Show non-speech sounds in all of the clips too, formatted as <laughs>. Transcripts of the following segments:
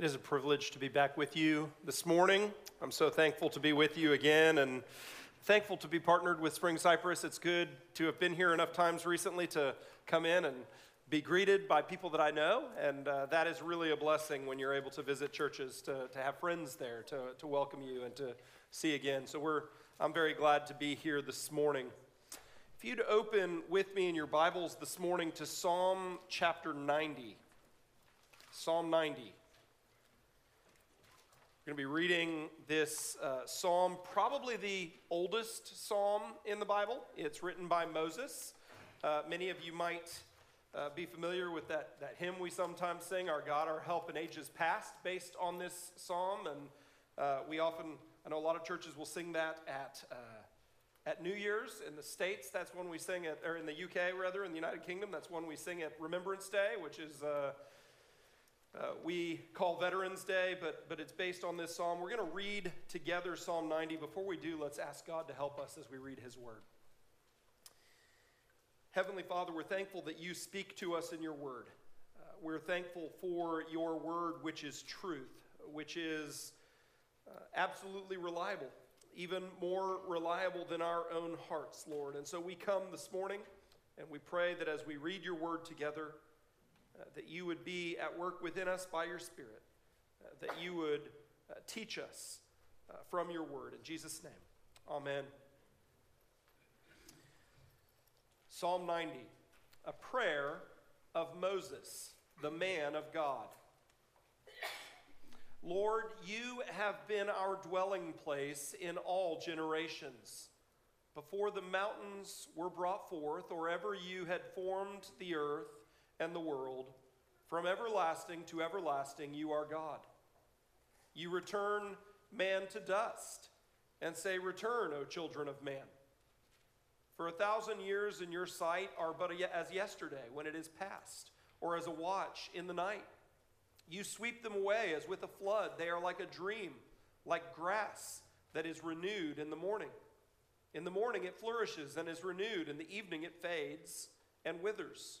It is a privilege to be back with you this morning. I'm so thankful to be with you again and thankful to be partnered with Spring Cypress. It's good to have been here enough times recently to come in and be greeted by people that I know, and uh, that is really a blessing when you're able to visit churches, to, to have friends there, to, to welcome you, and to see again. So we're, I'm very glad to be here this morning. If you'd open with me in your Bibles this morning to Psalm chapter 90. Psalm 90. We're going to be reading this uh, psalm, probably the oldest psalm in the Bible. It's written by Moses. Uh, many of you might uh, be familiar with that, that hymn we sometimes sing, Our God, Our Help in Ages Past, based on this psalm. And uh, we often, I know a lot of churches will sing that at, uh, at New Year's in the States. That's when we sing it, or in the UK rather, in the United Kingdom. That's when we sing at Remembrance Day, which is uh, we call Veterans Day, but, but it's based on this psalm. We're going to read together Psalm 90. Before we do, let's ask God to help us as we read His Word. Heavenly Father, we're thankful that you speak to us in your Word. Uh, we're thankful for your Word, which is truth, which is uh, absolutely reliable, even more reliable than our own hearts, Lord. And so we come this morning and we pray that as we read your Word together, uh, that you would be at work within us by your Spirit, uh, that you would uh, teach us uh, from your word. In Jesus' name, amen. Psalm 90, a prayer of Moses, the man of God. Lord, you have been our dwelling place in all generations. Before the mountains were brought forth, or ever you had formed the earth, and the world. From everlasting to everlasting, you are God. You return man to dust and say, Return, O children of man. For a thousand years in your sight are but as yesterday when it is past, or as a watch in the night. You sweep them away as with a flood. They are like a dream, like grass that is renewed in the morning. In the morning it flourishes and is renewed, in the evening it fades and withers.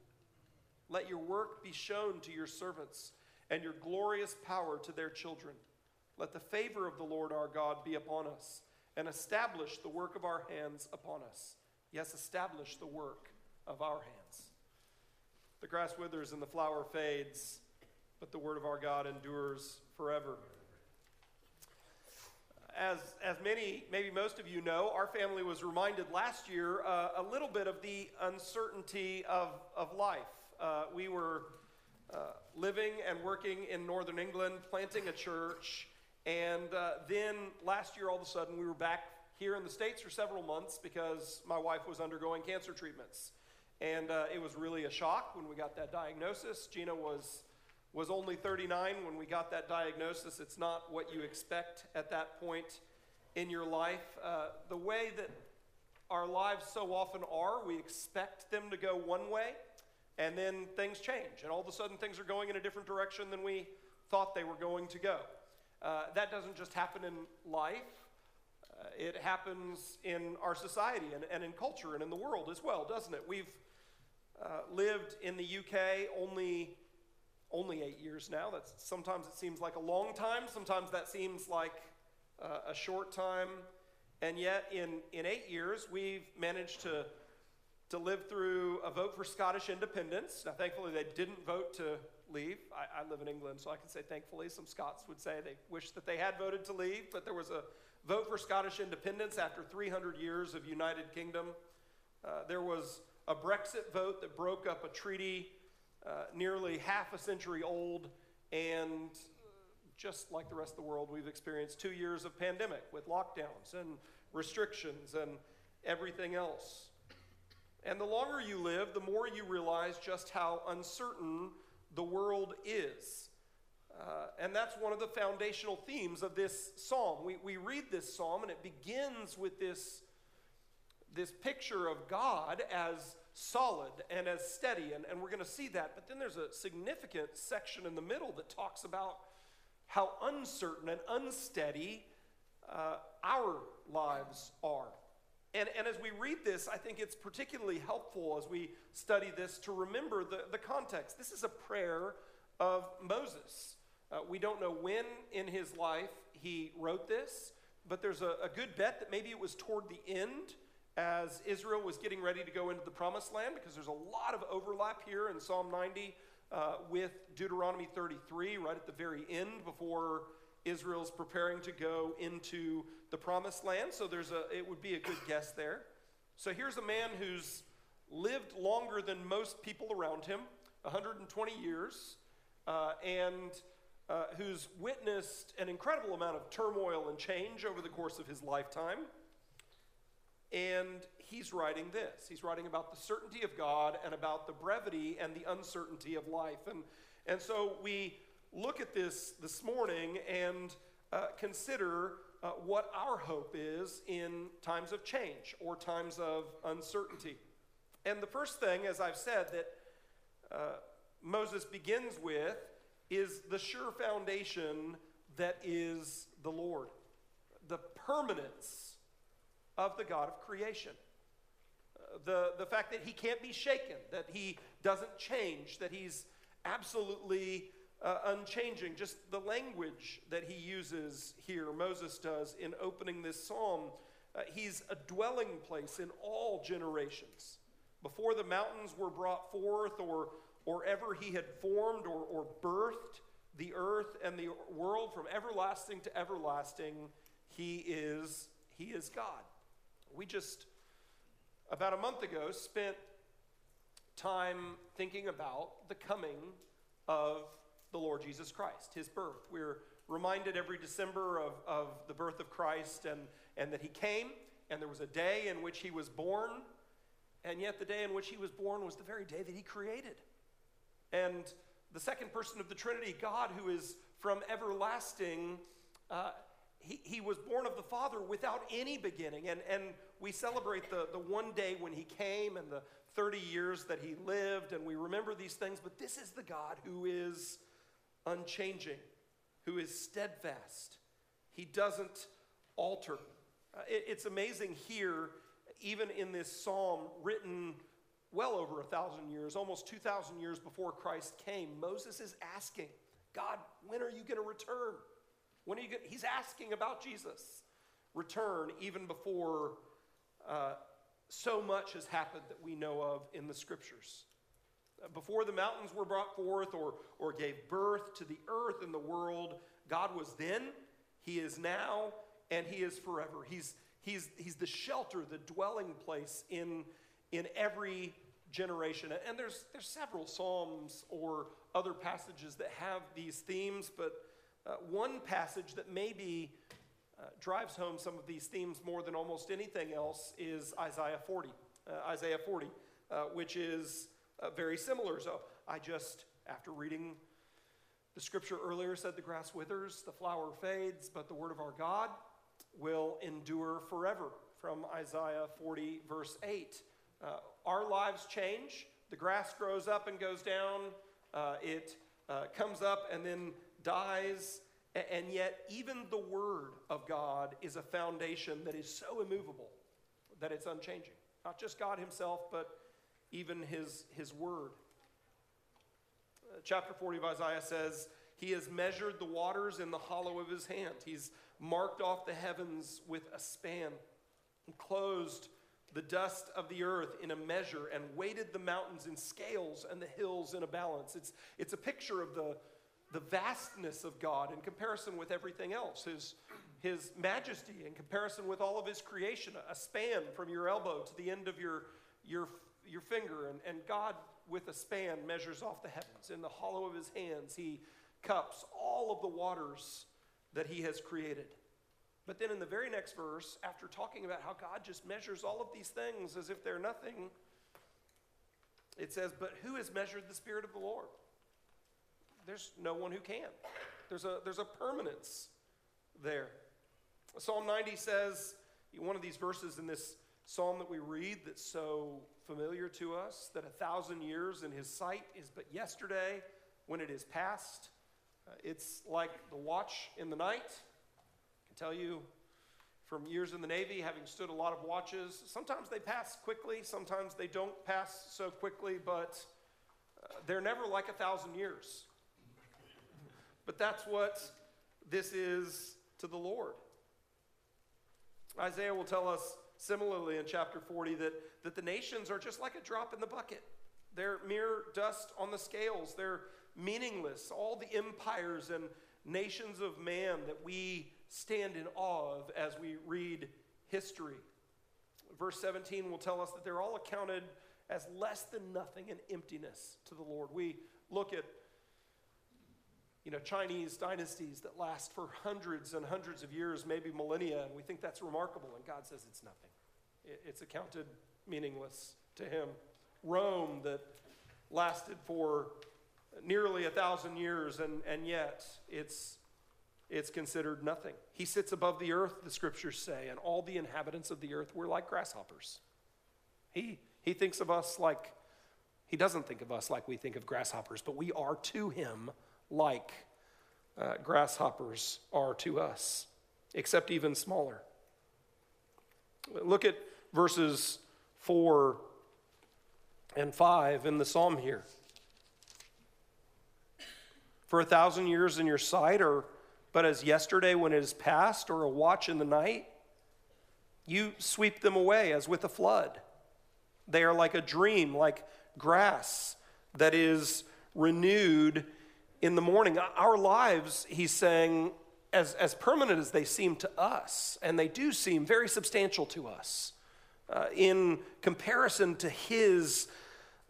Let your work be shown to your servants, and your glorious power to their children. Let the favor of the Lord our God be upon us, and establish the work of our hands upon us. Yes, establish the work of our hands. The grass withers and the flower fades, but the word of our God endures forever. As, as many, maybe most of you know, our family was reminded last year uh, a little bit of the uncertainty of, of life uh, we were uh, living and working in northern England, planting a church, and uh, then last year, all of a sudden, we were back here in the States for several months because my wife was undergoing cancer treatments. And uh, it was really a shock when we got that diagnosis. Gina was, was only 39 when we got that diagnosis. It's not what you expect at that point in your life. Uh, the way that our lives so often are, we expect them to go one way and then things change, and all of a sudden things are going in a different direction than we thought they were going to go. Uh, that doesn't just happen in life, uh, it happens in our society and, and, in culture and in the world as well, doesn't it? We've uh, lived in the UK only only eight years now. That's sometimes it seems like a long time. Sometimes that seems like uh, a short time. And yet, in in eight years, we've managed to to live through a vote for Scottish independence. Now, thankfully, they didn't vote to leave. I, I live in England, so I can say thankfully. Some Scots would say they wish that they had voted to leave, but there was a vote for Scottish independence after 300 years of United Kingdom. Uh, there was a Brexit vote that broke up a treaty uh, nearly half a century old, and just like the rest of the world, we've experienced two years of pandemic with lockdowns and restrictions and everything else. And the longer you live, the more you realize just how uncertain the world is. Uh, and that's one of the foundational themes of this psalm. We, we read this psalm, and it begins with this, this picture of God as solid and as steady, and, and we're going to see that. But then there's a significant section in the middle that talks about how uncertain and unsteady uh, our lives are. And, and as we read this, I think it's particularly helpful as we study this to remember the, the context. This is a prayer of Moses. Uh, we don't know when in his life he wrote this, but there's a, a good bet that maybe it was toward the end as Israel was getting ready to go into the promised land, because there's a lot of overlap here in Psalm 90 uh, with Deuteronomy 33, right at the very end before Israel's preparing to go into the promised land. So there's a it would be a good guess there. So here's a man who's lived longer than most people around him, 120 years, uh, and uh, who's witnessed an incredible amount of turmoil and change over the course of his lifetime. And he's writing this. He's writing about the certainty of God and about the brevity and the uncertainty of life. And, and so we look at this this morning and uh, consider uh, what our hope is in times of change or times of uncertainty. And the first thing, as I've said, that uh, Moses begins with is the sure foundation that is the Lord, the permanence of the God of creation. Uh, the, the fact that he can't be shaken, that he doesn't change, that he's absolutely uh, unchanging. Just the language that he uses here, Moses does in opening this psalm. Uh, he's a dwelling place in all generations. Before the mountains were brought forth, or, or ever he had formed or, or birthed the earth and the world from everlasting to everlasting, he is, he is God. We just, about a month ago, spent time thinking about the coming of the Lord Jesus Christ, his birth. We're reminded every December of, of the birth of Christ and, and that he came, and there was a day in which he was born, and yet the day in which he was born was the very day that he created. And the second person of the Trinity, God, who is from everlasting, uh, he, he was born of the Father without any beginning. And, and we celebrate the, the one day when he came and the 30 years that he lived, and we remember these things, but this is the God who is unchanging, who is steadfast. He doesn't alter. Uh, it, it's amazing here, even in this psalm written well over a thousand years, almost 2,000 years before Christ came, Moses is asking, God, when are you going to return? When are you going He's asking about Jesus' return even before uh, so much has happened that we know of in the scriptures before the mountains were brought forth or, or gave birth to the earth and the world, God was then, He is now, and He is forever. He's, he's, he's the shelter, the dwelling place in, in every generation. And there's, there's several Psalms or other passages that have these themes, but uh, one passage that maybe uh, drives home some of these themes more than almost anything else is Isaiah 40. Uh, Isaiah 40, uh, which is uh, very similar. So I just, after reading the scripture earlier, said the grass withers, the flower fades, but the word of our God will endure forever. From Isaiah 40, verse 8. Uh, our lives change. The grass grows up and goes down. Uh, it uh, comes up and then dies. And yet, even the Word of God is a foundation that is so immovable that it's unchanging. Not just God Himself, but even his, his word. Uh, chapter 40 of Isaiah says, He has measured the waters in the hollow of his hand. He's marked off the heavens with a span and closed the dust of the earth in a measure and weighted the mountains in scales and the hills in a balance. It's, it's a picture of the, the vastness of God in comparison with everything else, his, his majesty in comparison with all of his creation, a span from your elbow to the end of your, your, your finger. And, and God, with a span, measures off the heavens. In the hollow of his hands, he cups all of the waters that he has created. But then in the very next verse, after talking about how God just measures all of these things as if they're nothing, it says, But who has measured the Spirit of the Lord? There's no one who can. There's a, there's a permanence there. Psalm 90 says, one of these verses in this psalm that we read that's so familiar to us, that a thousand years in his sight is but yesterday when it is past. Uh, it's like the watch in the night I can tell you from years in the Navy, having stood a lot of watches, sometimes they pass quickly, sometimes they don't pass so quickly, but uh, they're never like a thousand years. <laughs> But that's what this is to the Lord. Isaiah will tell us similarly in chapter 40 that, that the nations are just like a drop in the bucket. They're mere dust on the scales. They're meaningless. All the empires and nations of man that we stand in awe of as we read history. Verse 17 will tell us that they're all accounted as less than nothing and emptiness to the Lord. We look at you know, Chinese dynasties that last for hundreds and hundreds of years, maybe millennia, and we think that's remarkable, and God says it's nothing. It's accounted meaningless to Him. Rome that lasted for nearly a thousand years, and, and yet it's it's considered nothing. He sits above the earth, the scriptures say, and all the inhabitants of the earth were like grasshoppers. He, he thinks of us like, he doesn't think of us like we think of grasshoppers, but we are to him like uh, grasshoppers are to us, except even smaller. Look at verses 4 and 5 in the psalm here. For a thousand years in your sight are but as yesterday when it is past, or a watch in the night, you sweep them away as with a flood. They are like a dream, like grass that is renewed in the morning. Our lives, he's saying, as, as permanent as they seem to us, and they do seem very substantial to us, uh, in comparison to his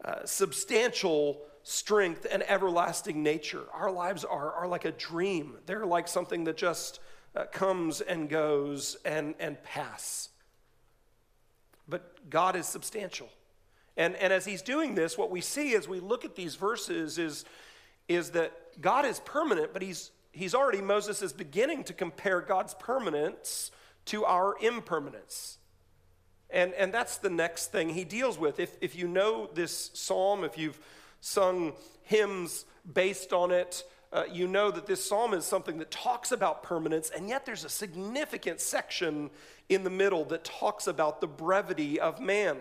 uh, substantial strength, and everlasting nature. Our lives are, are like a dream, they're like something that just uh, comes and goes and, and pass. But God is substantial. And, and as he's doing this, what we see as we look at these verses is, is that God is permanent, but he's, he's already, Moses is beginning to compare God's permanence to our impermanence. And, and that's the next thing he deals with. If, if you know this psalm, if you've sung hymns based on it. Uh, you know that this psalm is something that talks about permanence, and yet there's a significant section in the middle that talks about the brevity of man.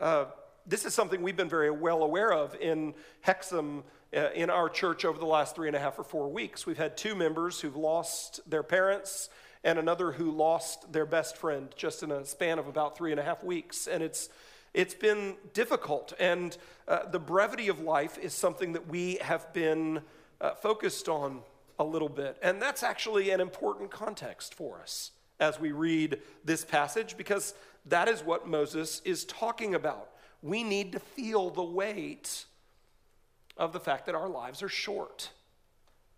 Uh, this is something we've been very well aware of in Hexham in our church over the last three and a half or four weeks. We've had two members who've lost their parents and another who lost their best friend just in a span of about three and a half weeks. And it's it's been difficult, and uh, the brevity of life is something that we have been uh, focused on a little bit. And that's actually an important context for us as we read this passage because that is what Moses is talking about. We need to feel the weight of the fact that our lives are short,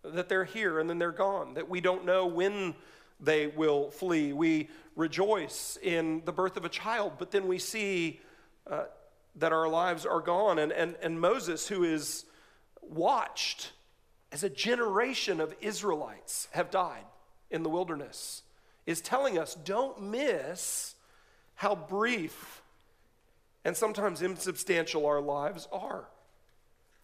that they're here and then they're gone, that we don't know when they will flee. We rejoice in the birth of a child, but then we see uh, that our lives are gone. And, and, and Moses, who is watched as a generation of Israelites have died in the wilderness, is telling us don't miss how brief and sometimes insubstantial our lives are.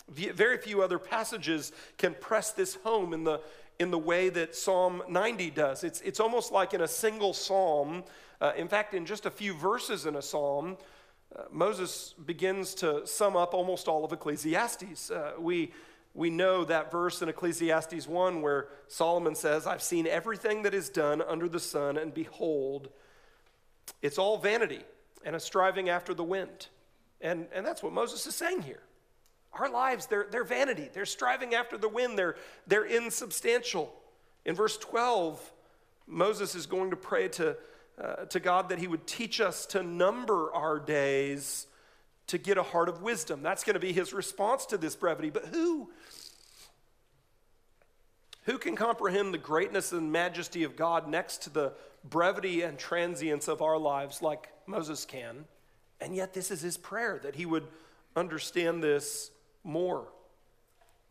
Very few other passages can press this home in the, in the way that Psalm 90 does. It's, it's almost like in a single psalm, uh, in fact, in just a few verses in a psalm, uh, Moses begins to sum up almost all of Ecclesiastes. Uh, we, we know that verse in Ecclesiastes 1 where Solomon says, I've seen everything that is done under the sun, and behold, it's all vanity. and a striving after the wind. And, and that's what Moses is saying here. Our lives, they're, they're vanity. They're striving after the wind. They're, they're insubstantial. In verse 12, Moses is going to pray to, uh, to God that he would teach us to number our days to get a heart of wisdom. That's going to be his response to this brevity. But who, who can comprehend the greatness and majesty of God next to the brevity and transience of our lives like Moses can? And yet, this is his prayer that he would understand this more.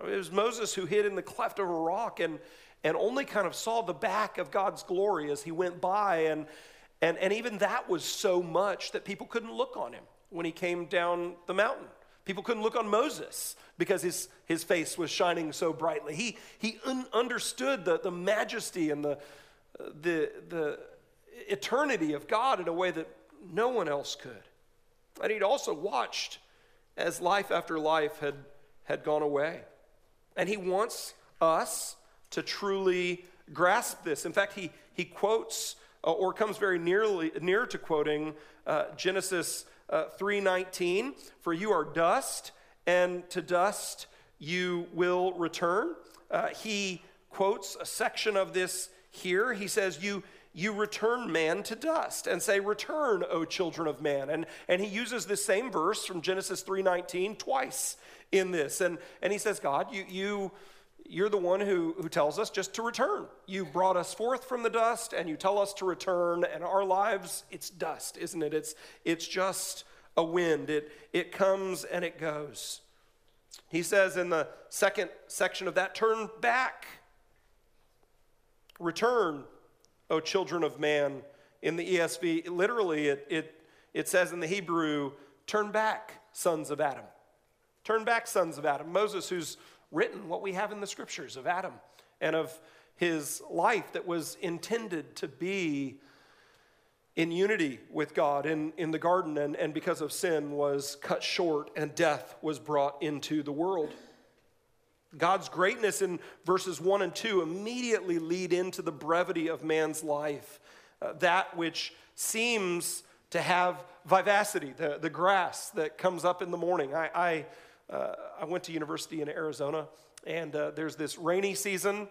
It was Moses who hid in the cleft of a rock and, and only kind of saw the back of God's glory as he went by. And, and, and even that was so much that people couldn't look on him when he came down the mountain. People couldn't look on Moses because his, his face was shining so brightly. He, he un- understood the, the majesty and the, the, the eternity of God in a way that no one else could. And he'd also watched as life after life had, had gone away. And he wants us to truly grasp this. In fact, he, he quotes uh, or comes very nearly, near to quoting uh, Genesis uh, 3.19, for you are dust, and to dust you will return. Uh, he quotes a section of this here. He says, you, you return man to dust and say return o children of man. And, and he uses this same verse from genesis 3.19 twice in this. And, and he says god you, you, you're the one who, who tells us just to return. You brought us forth from the dust and you tell us to return and our lives it's dust isn't it? It's, it's just a wind. It, it comes and it goes. He says in the second section of that turn back. Return O children of man. In the ESV, literally, it, it, it says in the Hebrew, turn back, sons of Adam. Turn back, sons of Adam. Moses, who's written what we have in the scriptures of Adam and of his life that was intended to be in unity with God in, in the garden, and, and because of sin, was cut short and death was brought into the world. God's greatness in verses 1 and 2 immediately lead into the brevity of man's life, uh, that which seems to have vivacity, the, the grass that comes up in the morning. I, I, uh, I went to university in Arizona, and uh, there's this rainy season.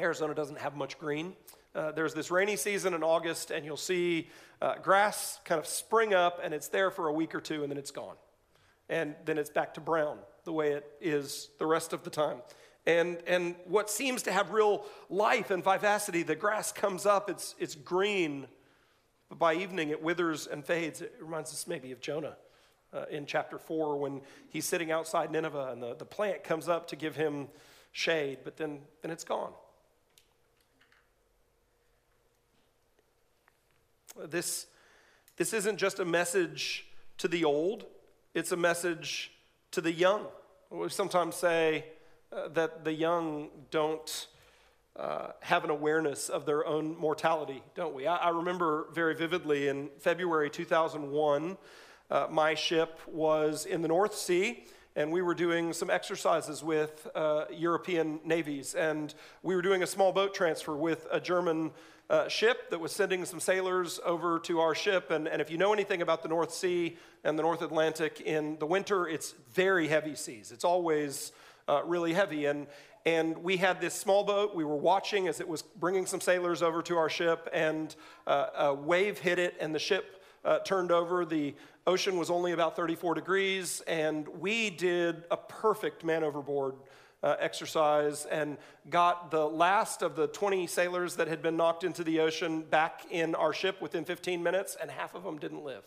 Arizona doesn't have much green. Uh, there's this rainy season in August, and you'll see uh, grass kind of spring up, and it's there for a week or two, and then it's gone. And then it's back to brown the way it is the rest of the time. And, and what seems to have real life and vivacity, the grass comes up, it's, it's green, but by evening it withers and fades. It reminds us maybe of Jonah uh, in chapter 4 when he's sitting outside Nineveh and the, the plant comes up to give him shade, but then, then it's gone. This, this isn't just a message to the old, it's a message to the young. We sometimes say uh, that the young don't uh, have an awareness of their own mortality, don't we? I, I remember very vividly in February 2001, uh, my ship was in the North Sea and we were doing some exercises with uh, European navies. And we were doing a small boat transfer with a German uh, ship that was sending some sailors over to our ship. And, and if you know anything about the North Sea and the North Atlantic in the winter, it's very heavy seas. It's always uh, really heavy. And, and we had this small boat. We were watching as it was bringing some sailors over to our ship, and uh, a wave hit it, and the ship uh, turned over. The ocean was only about 34 degrees, and we did a perfect man overboard uh, exercise and got the last of the 20 sailors that had been knocked into the ocean back in our ship within 15 minutes, and half of them didn't live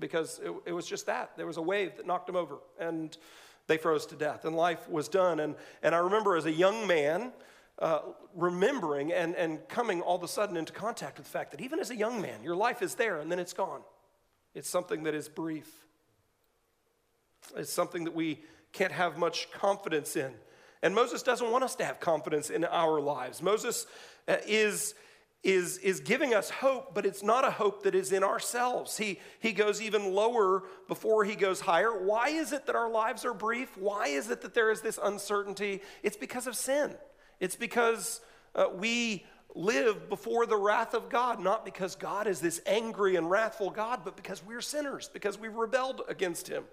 because it, it was just that. There was a wave that knocked them over, and they froze to death, and life was done. And, and I remember as a young man, uh, remembering and, and coming all of a sudden into contact with the fact that even as a young man, your life is there and then it's gone. It's something that is brief. It's something that we can't have much confidence in. And Moses doesn't want us to have confidence in our lives. Moses uh, is, is, is giving us hope, but it's not a hope that is in ourselves. He, he goes even lower before he goes higher. Why is it that our lives are brief? Why is it that there is this uncertainty? It's because of sin. It's because uh, we live before the wrath of God, not because God is this angry and wrathful God, but because we're sinners, because we've rebelled against Him.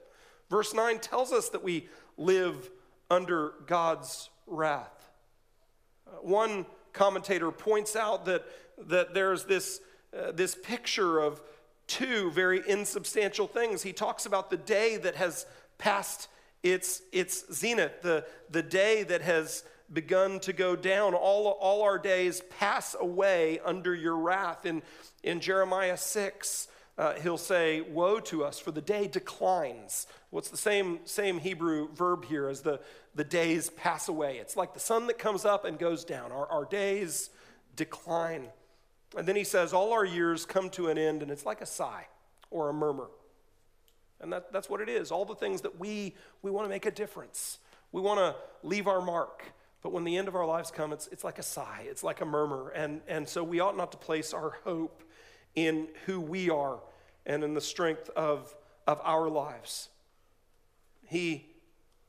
Verse 9 tells us that we live under God's wrath. Uh, one commentator points out that, that there's this, uh, this picture of two very insubstantial things. He talks about the day that has passed its, its zenith, the, the day that has begun to go down. All, all our days pass away under your wrath. In, in Jeremiah 6, uh, he'll say, Woe to us, for the day declines. What's the same, same Hebrew verb here as the, the days pass away? It's like the sun that comes up and goes down. Our, our days decline. And then he says, All our years come to an end, and it's like a sigh or a murmur. And that, that's what it is. All the things that we, we want to make a difference. We want to leave our mark. But when the end of our lives come, it's, it's like a sigh, it's like a murmur. And, and so we ought not to place our hope in who we are and in the strength of, of our lives. He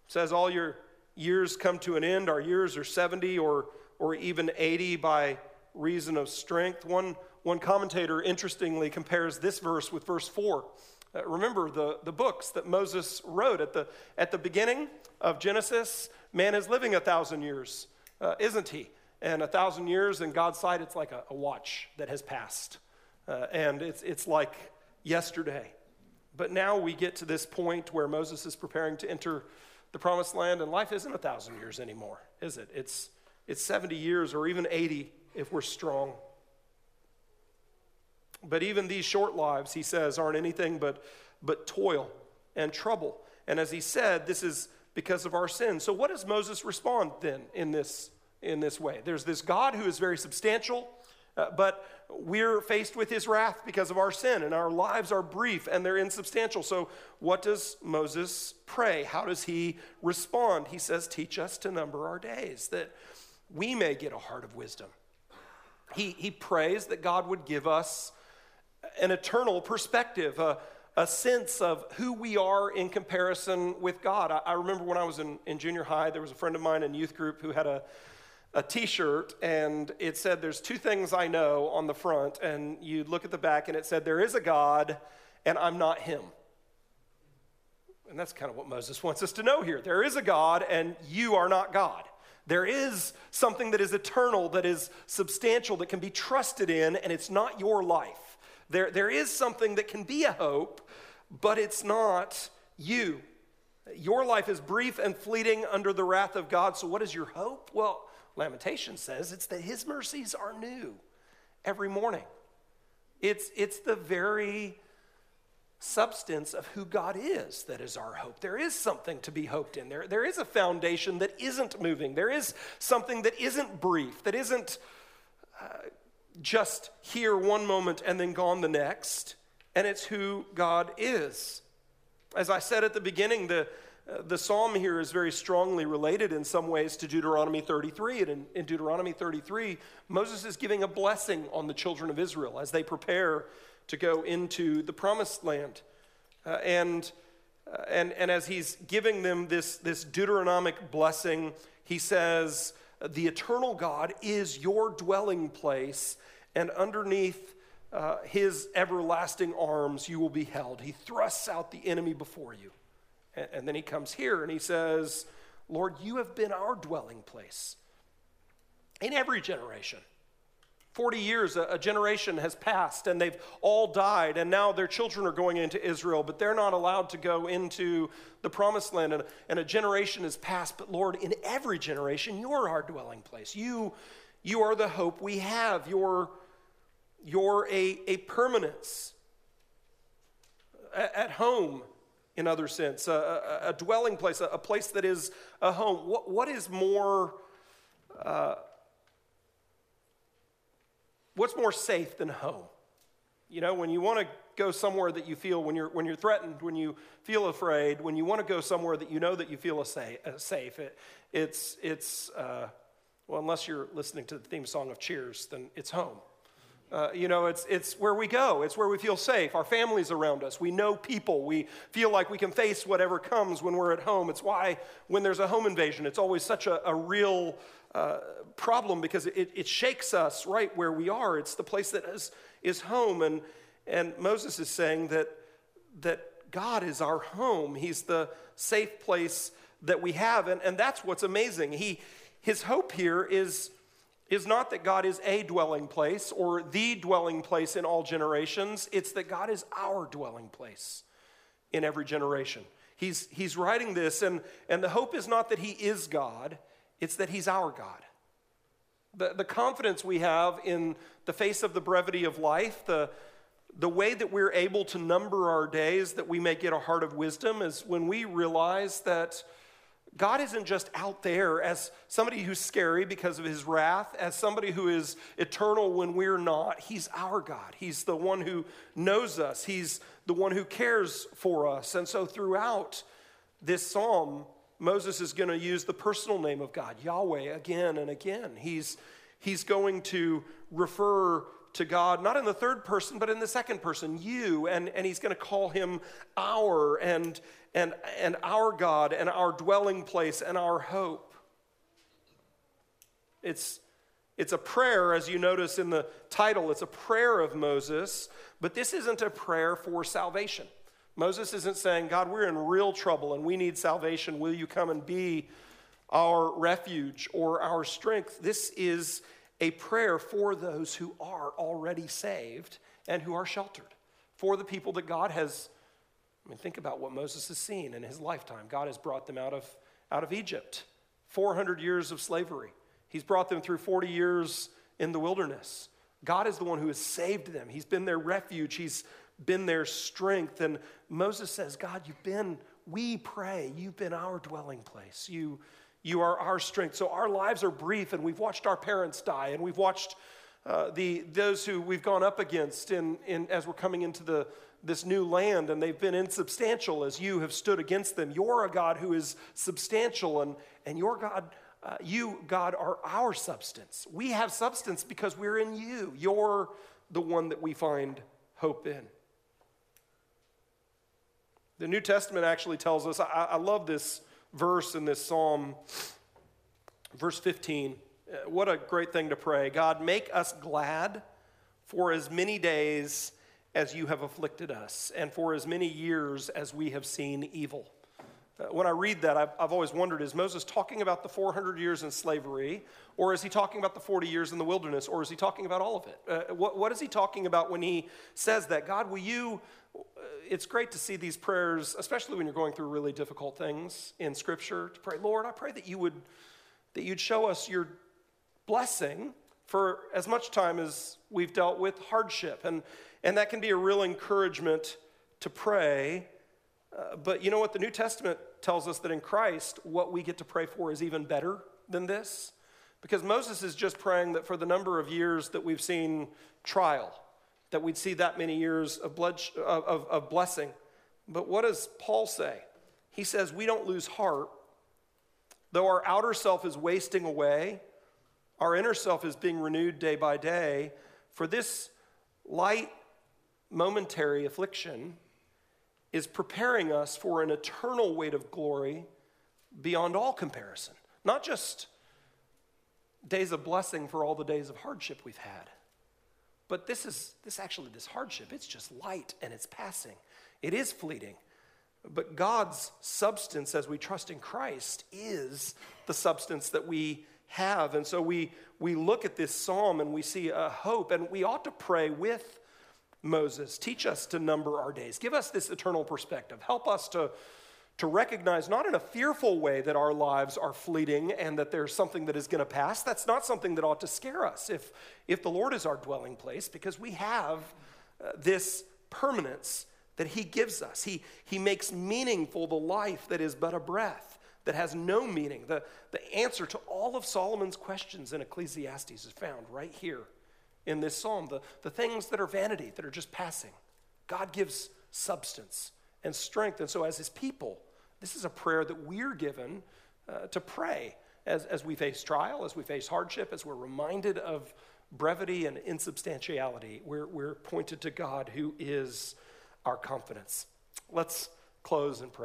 says, All your years come to an end. Our years are 70 or, or even 80 by reason of strength. One, one commentator interestingly compares this verse with verse 4. Uh, remember the, the books that Moses wrote at the, at the beginning of Genesis? Man is living a thousand years, uh, isn't he? And a thousand years in God's sight, it's like a, a watch that has passed. Uh, and it's, it's like yesterday. But now we get to this point where Moses is preparing to enter the promised land, and life isn't a thousand years anymore, is it? It's, it's 70 years or even 80 if we're strong. But even these short lives, he says, aren't anything but, but toil and trouble. And as he said, this is because of our sin. So, what does Moses respond then in this, in this way? There's this God who is very substantial, uh, but we're faced with his wrath because of our sin, and our lives are brief and they're insubstantial. So, what does Moses pray? How does he respond? He says, Teach us to number our days, that we may get a heart of wisdom. He, he prays that God would give us an eternal perspective, a, a sense of who we are in comparison with God. I, I remember when I was in, in junior high, there was a friend of mine in youth group who had a, a t-shirt and it said there's two things i know on the front and you look at the back and it said there is a god and i'm not him. And that's kind of what moses wants us to know here. There is a god and you are not god. There is something that is eternal that is substantial that can be trusted in and it's not your life. There, there is something that can be a hope but it's not you. Your life is brief and fleeting under the wrath of god so what is your hope? Well Lamentation says it's that his mercies are new every morning. It's, it's the very substance of who God is that is our hope. There is something to be hoped in. There, there is a foundation that isn't moving. There is something that isn't brief, that isn't uh, just here one moment and then gone the next. And it's who God is. As I said at the beginning, the, the psalm here is very strongly related in some ways to Deuteronomy 33. And in, Deuteronomy 33, Moses is giving a blessing on the children of Israel as they prepare to go into the promised land. Uh, and, uh, and, and as he's giving them this, this Deuteronomic blessing, he says, The eternal God is your dwelling place, and underneath uh, his everlasting arms you will be held. He thrusts out the enemy before you. And then he comes here and he says, Lord, you have been our dwelling place in every generation. 40 years, a, generation has passed and they've all died, and now their children are going into Israel, but they're not allowed to go into the promised land. And, and a generation has passed, but Lord, in every generation, you're our dwelling place. You, you are the hope we have. You're, you're a, a permanence. At home, in other sense, a, a, a dwelling place, a, a, place that is a home. What, what is more, uh, what's more safe than home? You know, when you want to go somewhere that you feel, when you're, when you're threatened, when you feel afraid, when you want to go somewhere that you know that you feel a safe it, it's, it's uh, well, unless you're listening to the theme song of Cheers, then it's home. Uh, you know, it's, it's where we go. It's where we feel safe. Our family's around us. We know people. We feel like we can face whatever comes when we're at home. It's why when there's a home invasion, it's always such a, a real uh, problem because it, it shakes us right where we are. It's the place that is, is home. And, and Moses is saying that, that God is our home. He's the safe place that we have. And, and that's what's amazing. He, his hope here is is not that God is a dwelling place or the dwelling place in all generations, it's that God is our dwelling place in every generation. He's, he's writing this, and, and the hope is not that He is God, it's that He's our God. The, the confidence we have in the face of the brevity of life, the, the way that we're able to number our days that we may get a heart of wisdom is when we realize that God isn't just out there as somebody who's scary because of his wrath, as somebody who is eternal when we're not. He's our God. He's the one who knows us, He's the one who cares for us. And so throughout this psalm, Moses is going to use the personal name of God, Yahweh, again and again. He's, he's going to refer to God, not in the third person, but in the second person, you, and, and he's going to call him our and, and, and our God and our dwelling place and our hope. It's, it's a prayer, as you notice in the title, it's a prayer of Moses, but this isn't a prayer for salvation. Moses isn't saying, God, we're in real trouble and we need salvation. Will you come and be our refuge or our strength? This is a prayer for those who are already saved and who are sheltered, for the people that God has. I mean, think about what Moses has seen in his lifetime. God has brought them out of, out of Egypt, 400 years of slavery. He's brought them through 40 years in the wilderness. God is the one who has saved them. He's been their refuge, He's been their strength. And Moses says, God, you've been, we pray, you've been our dwelling place. You, you are our strength. So our lives are brief, and we've watched our parents die, and we've watched uh, the, those who we've gone up against in, in, as we're coming into the, this new land, and they've been insubstantial as you have stood against them. You're a God who is substantial, and, and your God, uh, you, God, are our substance. We have substance because we're in you. You're the one that we find hope in. The New Testament actually tells us, I, I love this verse in this psalm, verse 15. Uh, what a great thing to pray. God, make us glad for as many days as you have afflicted us, and for as many years as we have seen evil. Uh, when I read that, I've, I've, always wondered is Moses talking about the 400 years in slavery, or is he talking about the 40 years in the wilderness, or is he talking about all of it? Uh, what, what is he talking about when he says that? God, will you it's great to see these prayers, especially when you're going through really difficult things in Scripture, to pray, Lord, I pray that you would that you'd show us your blessing for as much time as we've dealt with hardship. And, and that can be a real encouragement to pray. Uh, but you know what? The New Testament tells us that in Christ, what we get to pray for is even better than this. Because Moses is just praying that for the number of years that we've seen trial, that we'd see that many years of, blood, of, of blessing. But what does Paul say? He says, We don't lose heart. Though our outer self is wasting away, our inner self is being renewed day by day. For this light, momentary affliction is preparing us for an eternal weight of glory beyond all comparison. Not just days of blessing for all the days of hardship we've had, but this is this actually this hardship, it's just light and it's passing. It is fleeting. But God's substance as we trust in Christ is the substance that we have. And so we we look at this psalm and we see a hope and we ought to pray with Moses. Teach us to number our days. Give us this eternal perspective. Help us to to recognize, not in a fearful way, that our lives are fleeting and that there's something that is going to pass. That's not something that ought to scare us if, if the Lord is our dwelling place, because we have uh, this permanence that He gives us. He, he makes meaningful the life that is but a breath, that has no meaning. The, the answer to all of Solomon's questions in Ecclesiastes is found right here in this psalm. The, the things that are vanity, that are just passing. God gives substance and strength. And so, as His people, this is a prayer that we're given uh, to pray. as, as we face trial, as we face hardship, as we're reminded of brevity and insubstantiality, we're, we're pointed to God who is our confidence. Let's close in prayer.